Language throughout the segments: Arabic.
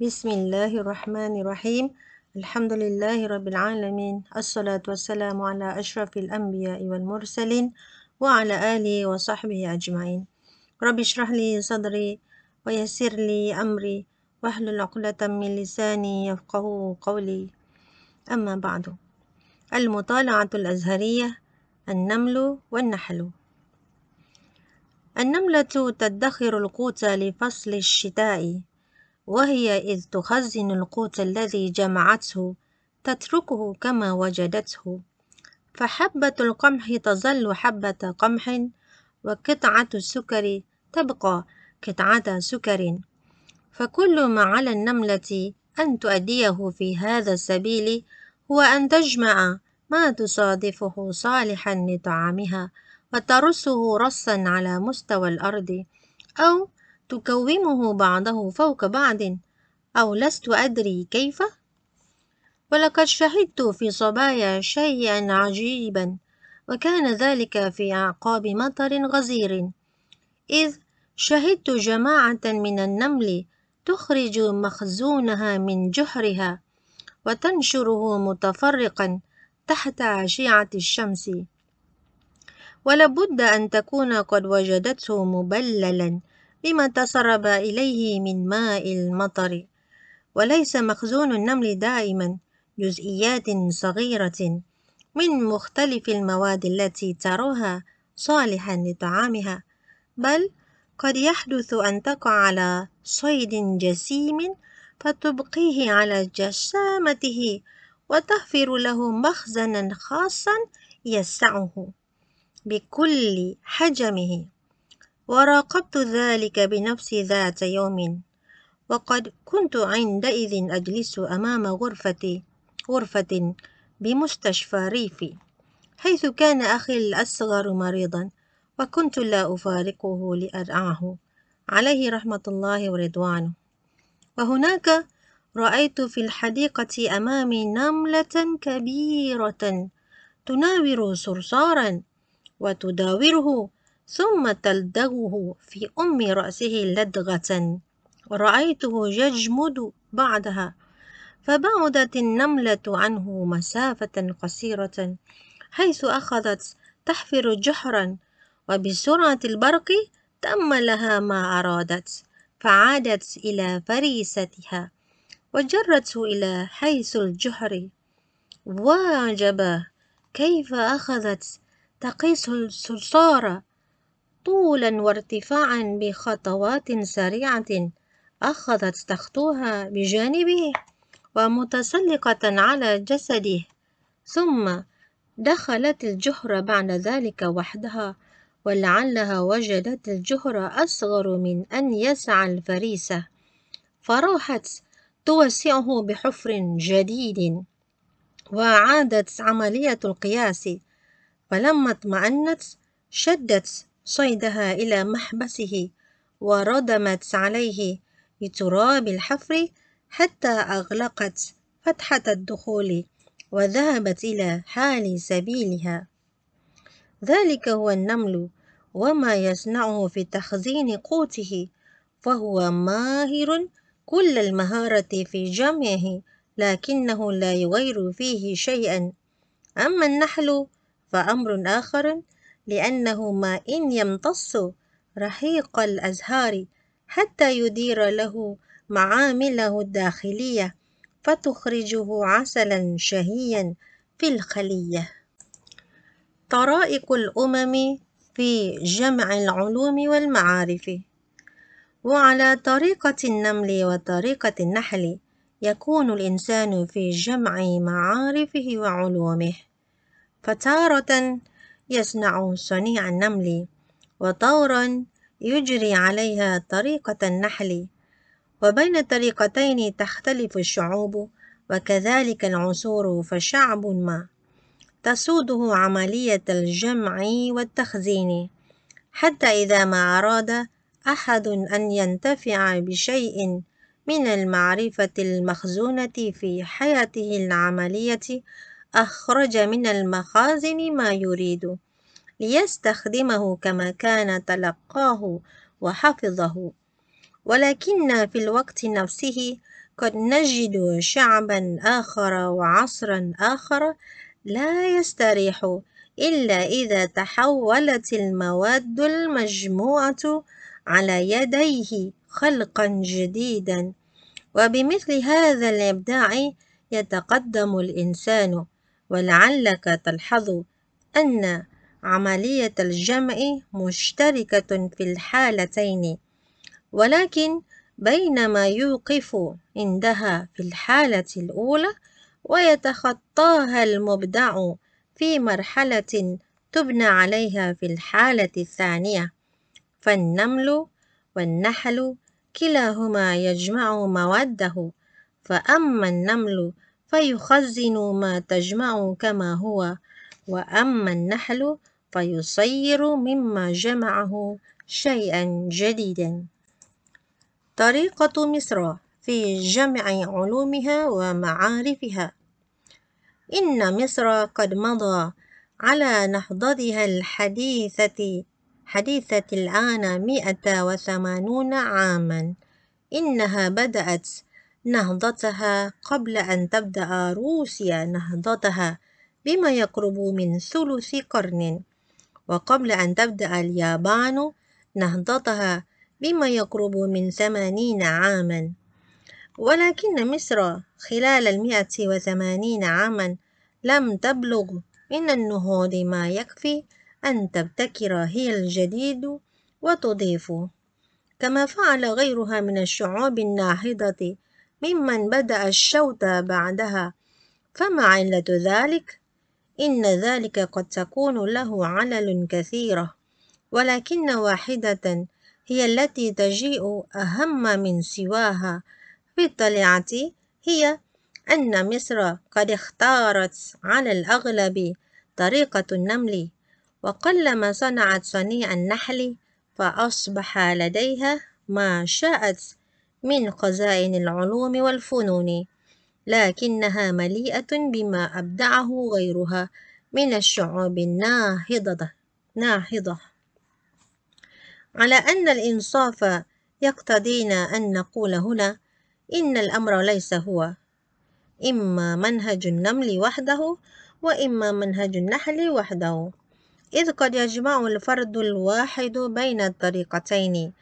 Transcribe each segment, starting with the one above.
بسم الله الرحمن الرحيم الحمد لله رب العالمين الصلاة والسلام على أشرف الأنبياء والمرسلين وعلى آله وصحبه أجمعين رب اشرح لي صدري ويسر لي أمري واحلل عقدة من لساني يفقه قولي أما بعد المطالعة الأزهرية النمل والنحل النملة تدخر القوت لفصل الشتاء وهي إذ تخزن القوت الذي جمعته تتركه كما وجدته. فحبة القمح تظل حبة قمح وقطعة السكر تبقى قطعة سكر. فكل ما على النملة أن تؤديه في هذا السبيل هو أن تجمع ما تصادفه صالحا لطعامها وترصه رصا على مستوى الأرض أو تكومه بعضه فوق بعض. أو لست أدري كيف؟ ولقد شهدت في صبايا شيئا عجيبا وكان ذلك في أعقاب مطر غزير. إذ شهدت جماعة من النمل تخرج مخزونها من جحرها وتنشره متفرقا تحت أشعة الشمس. ولابد أن تكون قد وجدته مبللا بما تسرب إليه من ماء المطر. وليس مخزون النمل دائما جزئيات صغيرة من مختلف المواد التي تراها صالحا لطعامها بل قد يحدث أن تقع على صيد جسيم فتبقيه على جسامته وتحفر له مخزنا خاصا يسعه بكل حجمه. وراقبت ذلك بنفسي ذات يوم وقد كنت عندئذ أجلس أمام غرفتي غرفة بمستشفى ريفي حيث كان أخي الأصغر مريضا وكنت لا أفارقه لأرعاه. عليه رحمة الله ورضوانه. وهناك رأيت في الحديقة أمامي نملة كبيرة تناور صرصارا وتداوره ثم تلدغه في أم رأسه لدغة. ورأيته يجمد بعدها فبعدت النملة عنه مسافة قصيرة حيث أخذت تحفر جحرا وبسرعة البرق تم لها ما أرادت فعادت إلى فريستها وجرته إلى حيث الجحر. وعجبا كيف أخذت تقيس الصرصار؟ طولا وارتفاعا بخطوات سريعة أخذت تخطوها بجانبه ومتسلقة على جسده ثم دخلت الجحر بعد ذلك وحدها ولعلها وجدت الجحر أصغر من أن يسع الفريسة فراحت توسعه بحفر جديد وعادت عملية القياس فلما اطمأنت شدت صيدها إلى محبسه وردمت عليه بتراب الحفر حتى أغلقت فتحة الدخول وذهبت إلى حال سبيلها. ذلك هو النمل وما يصنعه في تخزين قوته فهو ماهر كل المهارة في جمعه لكنه لا يغير فيه شيئا. أما النحل فأمر آخر لأنه ما إن يمتص رحيق الأزهار حتى يدير له معامله الداخلية فتخرجه عسلا شهيا في الخلية. طرائق الأمم في جمع العلوم والمعارف. وعلى طريقة النمل وطريقة النحل يكون الإنسان في جمع معارفه وعلومه فتارة يصنع صنيع النمل وطورا يجري عليها طريقة النحل. وبين الطريقتين تختلف الشعوب وكذلك العصور فشعب ما. تسوده عملية الجمع والتخزين حتى إذا ما أراد أحد أن ينتفع بشيء من المعرفة المخزونة في حياته العملية أخرج من المخازن ما يريد ليستخدمه كما كان تلقاه وحفظه. ولكن في الوقت نفسه قد نجد شعبا آخر وعصرا آخر لا يستريح إلا إذا تحولت المواد المجموعة على يديه خلقا جديدا. وبمثل هذا الإبداع يتقدم الإنسان. ولعلك تلحظ أن عملية الجمع مشتركة في الحالتين ولكن بينما يوقف عندها في الحالة الأولى ويتخطاها المبدع في مرحلة تبنى عليها في الحالة الثانية فالنمل والنحل كلاهما يجمع مواده فأما النمل فيخزن ما تجمع كما هو وأما النحل فيصير مما جمعه شيئا جديدا. طريقة مصر في جمع علومها ومعارفها. إن مصر قد مضى على نهضتها الحديثة حديثة الآن مئة وثمانون عاما. إنها بدأت نهضتها قبل أن تبدأ روسيا نهضتها بما يقرب من ثلث قرن. وقبل أن تبدأ اليابان نهضتها بما يقرب من ثمانين عاما. ولكن مصر خلال المئة وثمانين عاما لم تبلغ من النهوض ما يكفي أن تبتكر هي الجديد وتضيف. كما فعل غيرها من الشعوب الناهضة ممن بدأ الشوط بعدها فما علة ذلك؟ إن ذلك قد تكون له علل كثيرة ولكن واحدة هي التي تجيء أهم من سواها في الطليعة هي أن مصر قد اختارت على الأغلب طريقة النمل وقلما صنعت صنيع النحل فأصبح لديها ما شاءت من خزائن العلوم والفنون لكنها مليئة بما أبدعه غيرها من الشعوب الناهضة ناهضة. على أن الإنصاف يقتضينا أن نقول هنا إن الأمر ليس هو إما منهج النمل وحده وإما منهج النحل وحده إذ قد يجمع الفرد الواحد بين الطريقتين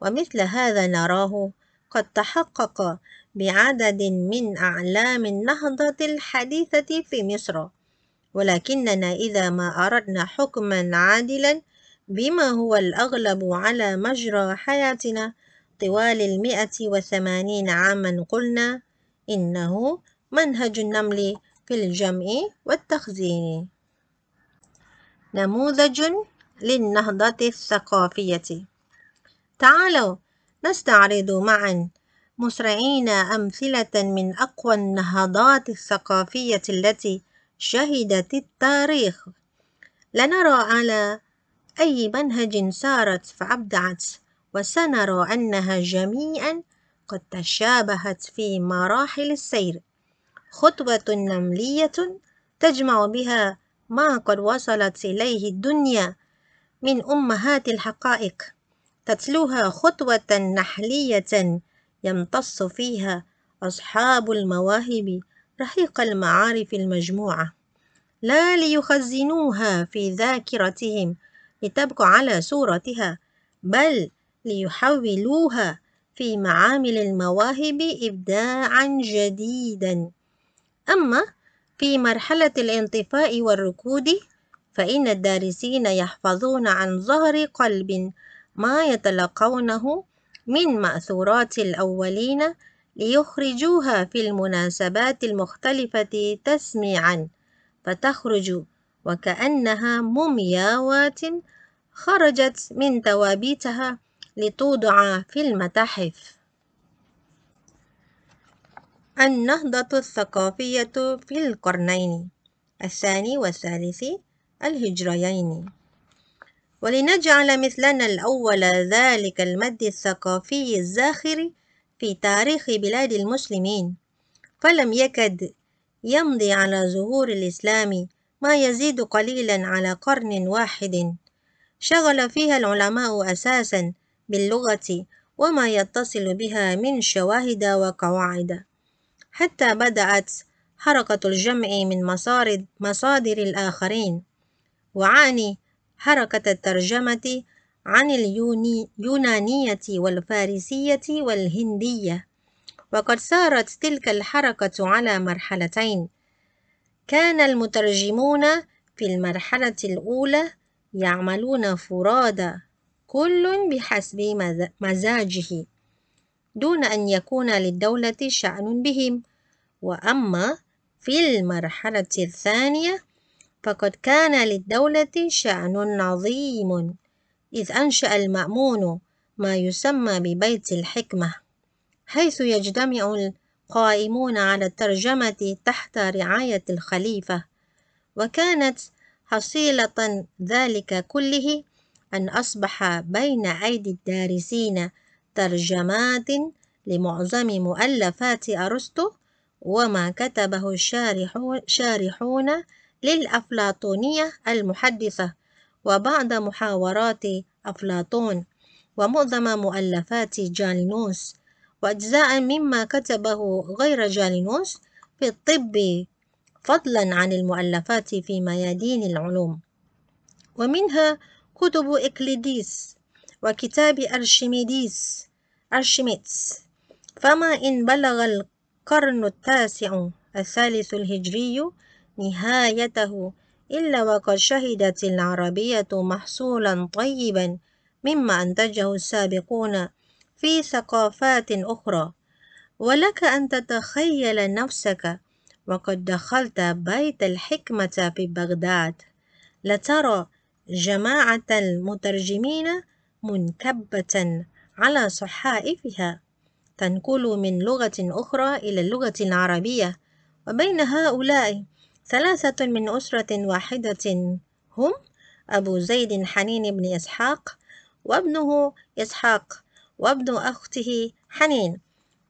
ومثل هذا نراه قد تحقق بعدد من أعلام النهضة الحديثة في مصر. ولكننا إذا ما أردنا حكما عادلا بما هو الأغلب على مجرى حياتنا طوال المئة وثمانين عاما قلنا إنه منهج النمل في الجمع والتخزين. نموذج للنهضة الثقافية. تعالوا نستعرض معا مسرعين أمثلة من أقوى النهضات الثقافية التي شهدت التاريخ. لنرى على أي منهج سارت فأبدعت وسنرى أنها جميعا قد تشابهت في مراحل السير. خطوة نملية تجمع بها ما قد وصلت إليه الدنيا من أمهات الحقائق. تتلوها خطوة نحلية يمتص فيها أصحاب المواهب رحيق المعارف المجموعة. لا ليخزنوها في ذاكرتهم لتبقى على صورتها بل ليحولوها في معامل المواهب إبداعا جديدا. أما في مرحلة الانطفاء والركود فإن الدارسين يحفظون عن ظهر قلب ما يتلقونه من مأثورات الأولين ليخرجوها في المناسبات المختلفة تسميعا فتخرج وكأنها مومياوات خرجت من توابيتها لتوضع في المتاحف النهضة الثقافية في القرنين الثاني والثالث الهجريين. ولنجعل مثلنا الأول ذلك المد الثقافي الزاخر في تاريخ بلاد المسلمين. فلم يكد يمضي على ظهور الإسلام ما يزيد قليلا على قرن واحد. شغل فيها العلماء أساسا باللغة وما يتصل بها من شواهد وقواعد. حتى بدأت حركة الجمع من مصادر الآخرين. وعاني حركة الترجمة عن اليونانية والفارسية والهندية. وقد سارت تلك الحركة على مرحلتين. كان المترجمون في المرحلة الأولى يعملون فرادى كل بحسب مزاجه دون أن يكون للدولة شأن بهم. وأما في المرحلة الثانية فقد كان للدولة شأن عظيم إذ أنشأ المأمون ما يسمى ببيت الحكمة حيث يجتمع القائمون على الترجمة تحت رعاية الخليفة. وكانت حصيلة ذلك كله أن أصبح بين أيدي الدارسين ترجمات لمعظم مؤلفات أرسطو وما كتبه الشارحون للأفلاطونية المحدثة وبعض محاورات أفلاطون ومعظم مؤلفات جالينوس وأجزاء مما كتبه غير جالينوس في الطب فضلا عن المؤلفات في ميادين العلوم. ومنها كتب إكليديس وكتاب أرشميديس أرشميدس. فما إن بلغ القرن التاسع الثالث الهجري نهايته إلا وقد شهدت العربية محصولا طيبا مما أنتجه السابقون في ثقافات أخرى. ولك أن تتخيل نفسك وقد دخلت بيت الحكمة في بغداد. لترى جماعة المترجمين منكبة على صحائفها تنقل من لغة أخرى إلى اللغة العربية وبين هؤلاء ثلاثة من أسرة واحدة هم أبو زيد حنين بن إسحاق وابنه إسحاق وابن أخته حنين.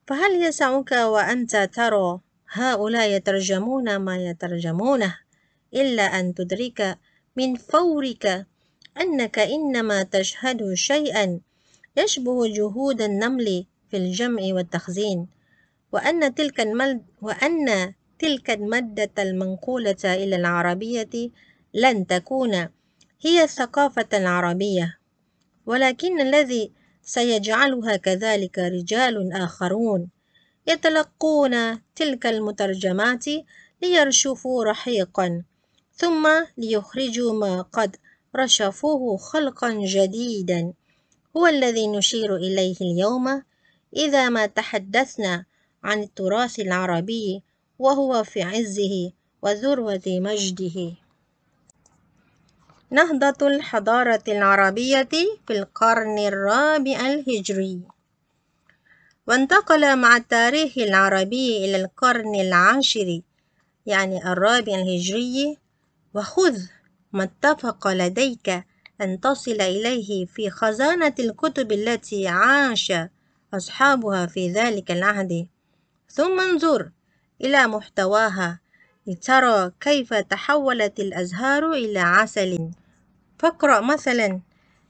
فهل يسعك وأنت ترى هؤلاء يترجمون ما يترجمونه إلا أن تدرك من فورك أنك إنما تشهد شيئا يشبه جهود النمل في الجمع والتخزين وأن تلك المد وأن تلك المادة المنقولة إلى العربية لن تكون هي الثقافة العربية ولكن الذي سيجعلها كذلك رجال آخرون يتلقون تلك المترجمات ليرشفوا رحيقا ثم ليخرجوا ما قد رشفوه خلقا جديدا. هو الذي نشير إليه اليوم إذا ما تحدثنا عن التراث العربي وهو في عزه وذروة مجده. نهضة الحضارة العربية في القرن الرابع الهجري. وانتقل مع التاريخ العربي إلى القرن العاشر يعني الرابع الهجري. وخذ ما اتفق لديك أن تصل إليه في خزانة الكتب التي عاش أصحابها في ذلك العهد. ثم انظر إلى محتواها. لترى كيف تحولت الأزهار إلى عسل. فاقرأ مثلا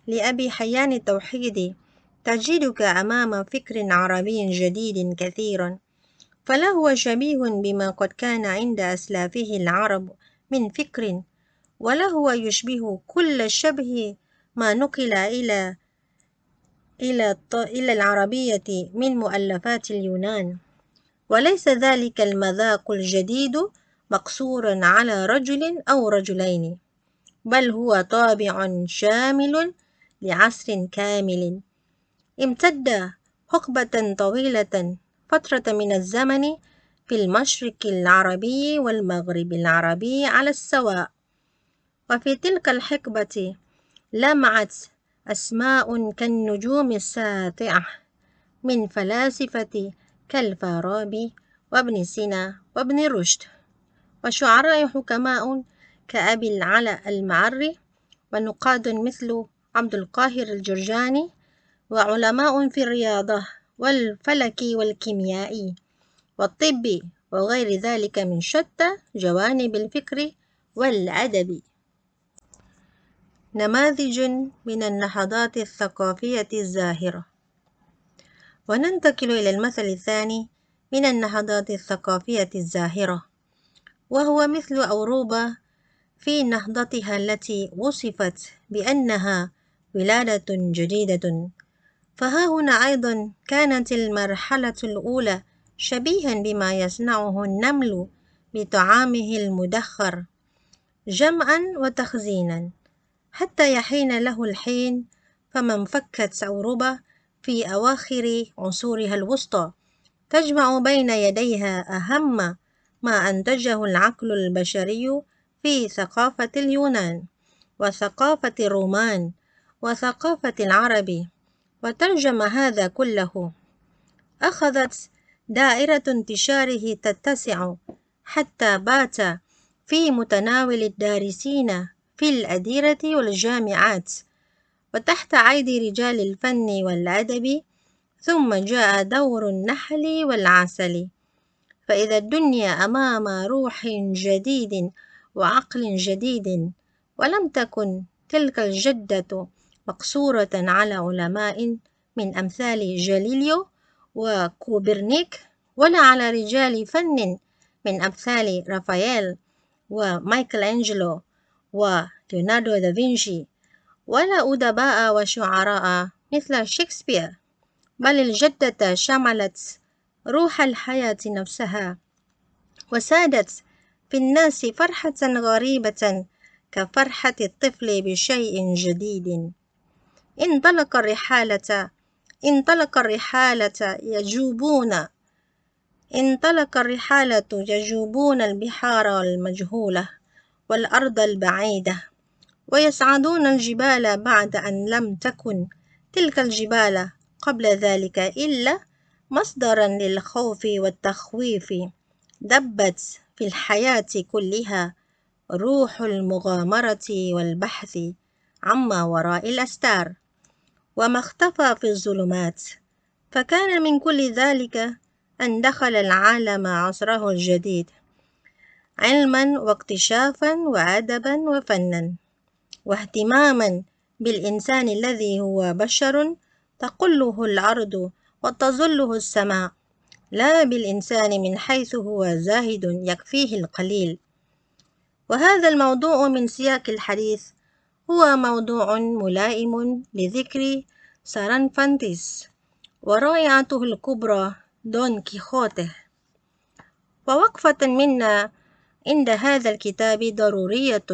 لأبي حيان التوحيد. تجدك أمام فكر عربي جديد كثيرا. فلهو شبيه بما قد كان عند أسلافه العرب من فكر. ولهو يشبه كل الشبه ما نقل إلى إلى العربية من مؤلفات اليونان. وليس ذلك المذاق الجديد مقصورا على رجل أو رجلين بل هو طابع شامل لعصر كامل. امتد حقبة طويلة فترة من الزمن في المشرق العربي والمغرب العربي على السواء. وفي تلك الحقبة لمعت أسماء كالنجوم الساطعة من فلاسفة كالفارابي وابن سينا وابن رشد. وشعراء حكماء كأبي العلاء المعري ونقاد مثل عبد القاهر الجرجاني وعلماء في الرياضة والفلك والكيمياء والطب وغير ذلك من شتى جوانب الفكر والأدب. نماذج من النهضات الثقافية الزاهرة. وننتقل إلى المثل الثاني من النهضات الثقافية الزاهرة وهو مثل أوروبا في نهضتها التي وصفت بأنها ولادة جديدة. فها هنا أيضا كانت المرحلة الأولى شبيها بما يصنعه النمل بطعامه المدخر جمعا وتخزينا حتى يحين له الحين فما انفكت أوروبا في أواخر عصورها الوسطى تجمع بين يديها أهم ما أنتجه العقل البشري في ثقافة اليونان وثقافة الرومان وثقافة العرب وترجم هذا كله. أخذت دائرة انتشاره تتسع حتى بات في متناول الدارسين في الأديرة والجامعات. وتحت أيدي رجال الفن والأدب ثم جاء دور النحل والعسل. فإذا الدنيا أمام روح جديد وعقل جديد ولم تكن تلك الجدة مقصورة على علماء من أمثال جاليليو وكوبرنيك ولا على رجال فن من أمثال رافائيل ومايكل أنجلو وليوناردو دافنشي ولا أدباء وشعراء مثل شكسبير بل الجدة شملت روح الحياة نفسها وسادت في الناس فرحة غريبة كفرحة الطفل بشيء جديد. انطلق الرحالة انطلق الرحالة يجوبون انطلق الرحالة يجوبون البحار المجهولة والأرض البعيدة. ويصعدون الجبال بعد أن لم تكن تلك الجبال قبل ذلك إلا مصدرا للخوف والتخويف. دبت في الحياة كلها روح المغامرة والبحث عما وراء الأستار. وما اختفى في الظلمات فكان من كل ذلك أن دخل العالم عصره الجديد علما واكتشافا وأدبا وفنا. واهتماما بالإنسان الذي هو بشر تقله الأرض وتظله السماء. لا بالإنسان من حيث هو زاهد يكفيه القليل. وهذا الموضوع من سياق الحديث. هو موضوع ملائم لذكر سارنفانتس ورائعته الكبرى دون كيخوته ووقفة منا عند هذا الكتاب ضرورية.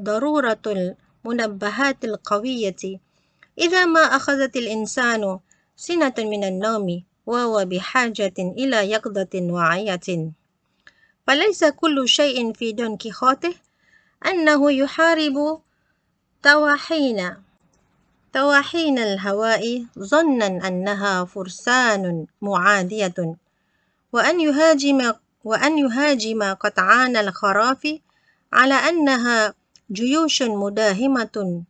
ضرورة المنبهات القوية. إذا ما أخذت الإنسان سنة من النوم وهو بحاجة إلى يقظة واعية فليس كل شيء في دون كيخوته أنه يحارب طواحين طواحين الهواء ظنا أنها فرسان معادية. وأن يهاجم وأن يهاجم قطعان الخراف على أنها جيوش مداهمة.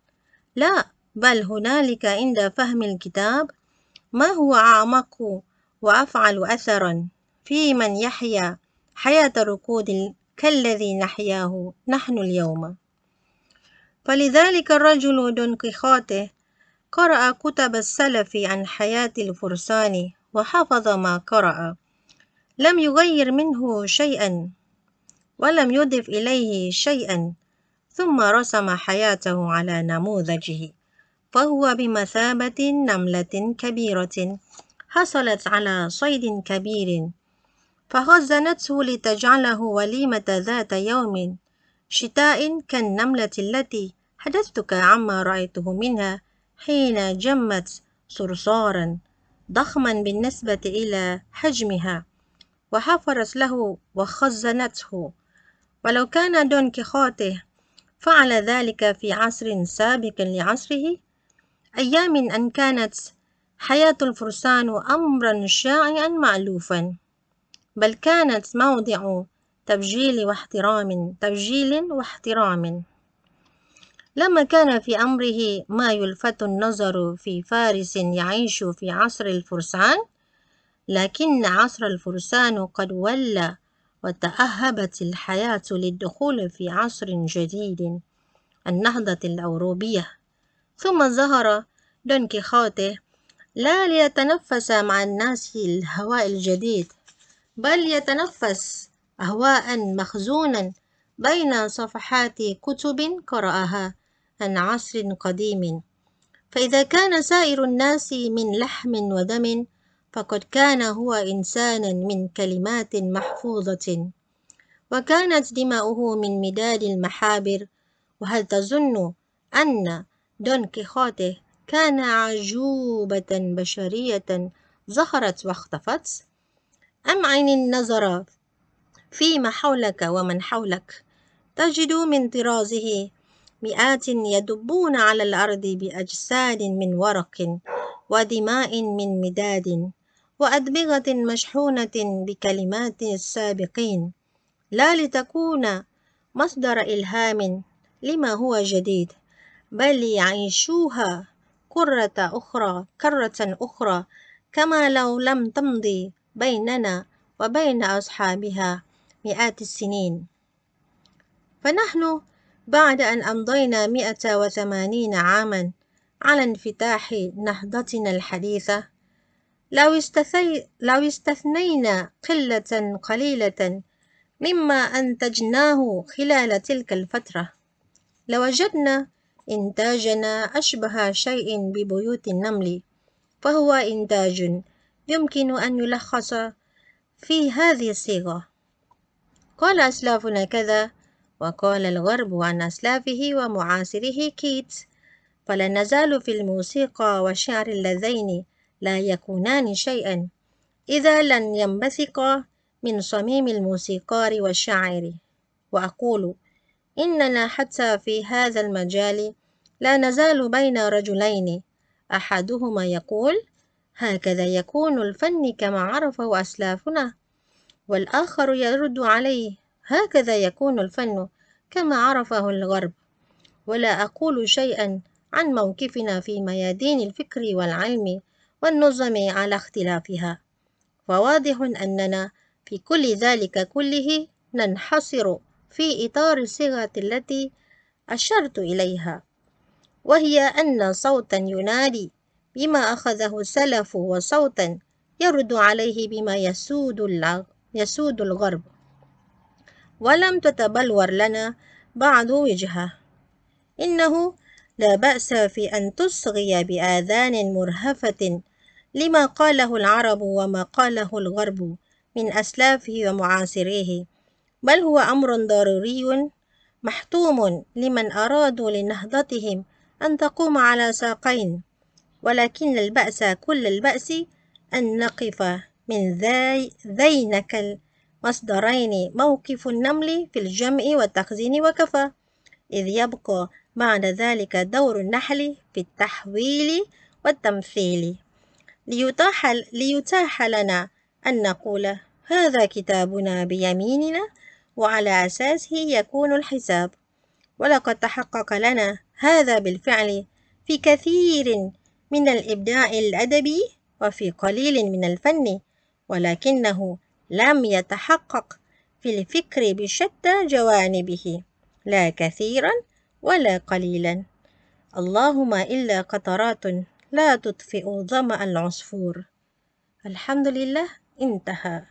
لا بل هنالك عند فهم الكتاب ما هو أعمق وأفعل أثرا في من يحيا حياة ركود كالذي نحياه نحن اليوم. فلذلك الرجل دون كيخوته قرأ كتب السلف عن حياة الفرسان وحفظ ما قرأ. لم يغير منه شيئا. ولم يضف إليه شيئا ثم رسم حياته على نموذجه فهو بمثابة نملة كبيرة حصلت على صيد كبير فخزنته لتجعله وليمة ذات يوم شتاء كالنملة التي حدثتك عما رأيته منها حين جمت صرصارا ضخما بالنسبة إلى حجمها وحفرت له وخزنته. ولو كان دون كيخوته فعل ذلك في عصر سابق لعصره. أيام أن كانت حياة الفرسان أمرا شائعا مألوفا بل كانت موضع تبجيل واحترام تبجيل واحترام. لما كان في أمره ما يلفت النظر في فارس يعيش في عصر الفرسان لكن عصر الفرسان قد ولى وتأهبت الحياة للدخول في عصر جديد النهضة الأوروبية. ثم ظهر دون كيخوتي لا ليتنفس مع الناس الهواء الجديد بل يتنفس أهواء مخزونا بين صفحات كتب قرأها عن عصر قديم. فإذا كان سائر الناس من لحم ودم فقد كان هو إنسانا من كلمات محفوظة وكانت دماؤه من مداد المحابر. وهل تظن أن دون كيخوتي كان عجوبة بشرية ظهرت واختفت؟ أم عين النظر فيما حولك ومن حولك؟ تجد من طرازه مئات يدبون على الأرض بأجساد من ورق ودماء من مداد. وأدمغة مشحونة بكلمات السابقين لا لتكون مصدر إلهام لما هو جديد بل يعيشوها كرة أخرى كرة أخرى كما لو لم تمضي بيننا وبين أصحابها مئات السنين. فنحن بعد أن أمضينا مئة وثمانين عاما على انفتاح نهضتنا الحديثة. لو, استثي لو استثنينا قلة قليلة مما أنتجناه خلال تلك الفترة لوجدنا إنتاجنا أشبه شيء ببيوت النمل فهو إنتاج يمكن أن يلخص في هذه الصيغة. قال أسلافنا كذا وقال الغرب عن أسلافه ومعاصره كيت فلا نزال في الموسيقى والشعر اللذين لا يكونان شيئا. إذا لن ينبثقا من صميم الموسيقار والشاعر. وأقول إننا حتى في هذا المجال لا نزال بين رجلين. أحدهما يقول هكذا يكون الفن كما عرفه أسلافنا والآخر يرد عليه هكذا يكون الفن كما عرفه الغرب. ولا أقول شيئا عن موقفنا في ميادين الفكر والعلم. والنظم على اختلافها. فواضح أننا في كل ذلك كله ننحصر في إطار الصيغة التي أشرت إليها وهي أن صوتا ينادي بما أخذه السلف وصوتا يرد عليه بما يسود يسود الغرب. ولم تتبلور لنا بعض وجهة. إنه لا بأس في أن تصغي بآذان مرهفة لما قاله العرب وما قاله الغرب من أسلافه ومعاصريه بل هو أمر ضروري محتوم لمن أرادوا لنهضتهم أن تقوم على ساقين ولكن البأس كل البأس أن نقف من ذي ذينك المصدرين موقف النمل في الجمع والتخزين وكفى إذ يبقى بعد ذلك دور النحل في التحويل والتمثيل. ليتاح, ليتاح لنا أن نقول هذا كتابنا بيميننا وعلى أساسه يكون الحساب. ولقد تحقق لنا هذا بالفعل في كثير من الإبداع الأدبي وفي قليل من الفن ولكنه لم يتحقق في الفكر بشتى جوانبه لا كثيرا ولا قليلا. اللهم إلا قطرات لا تطفئ ظمأ العصفور. الحمد لله انتهى.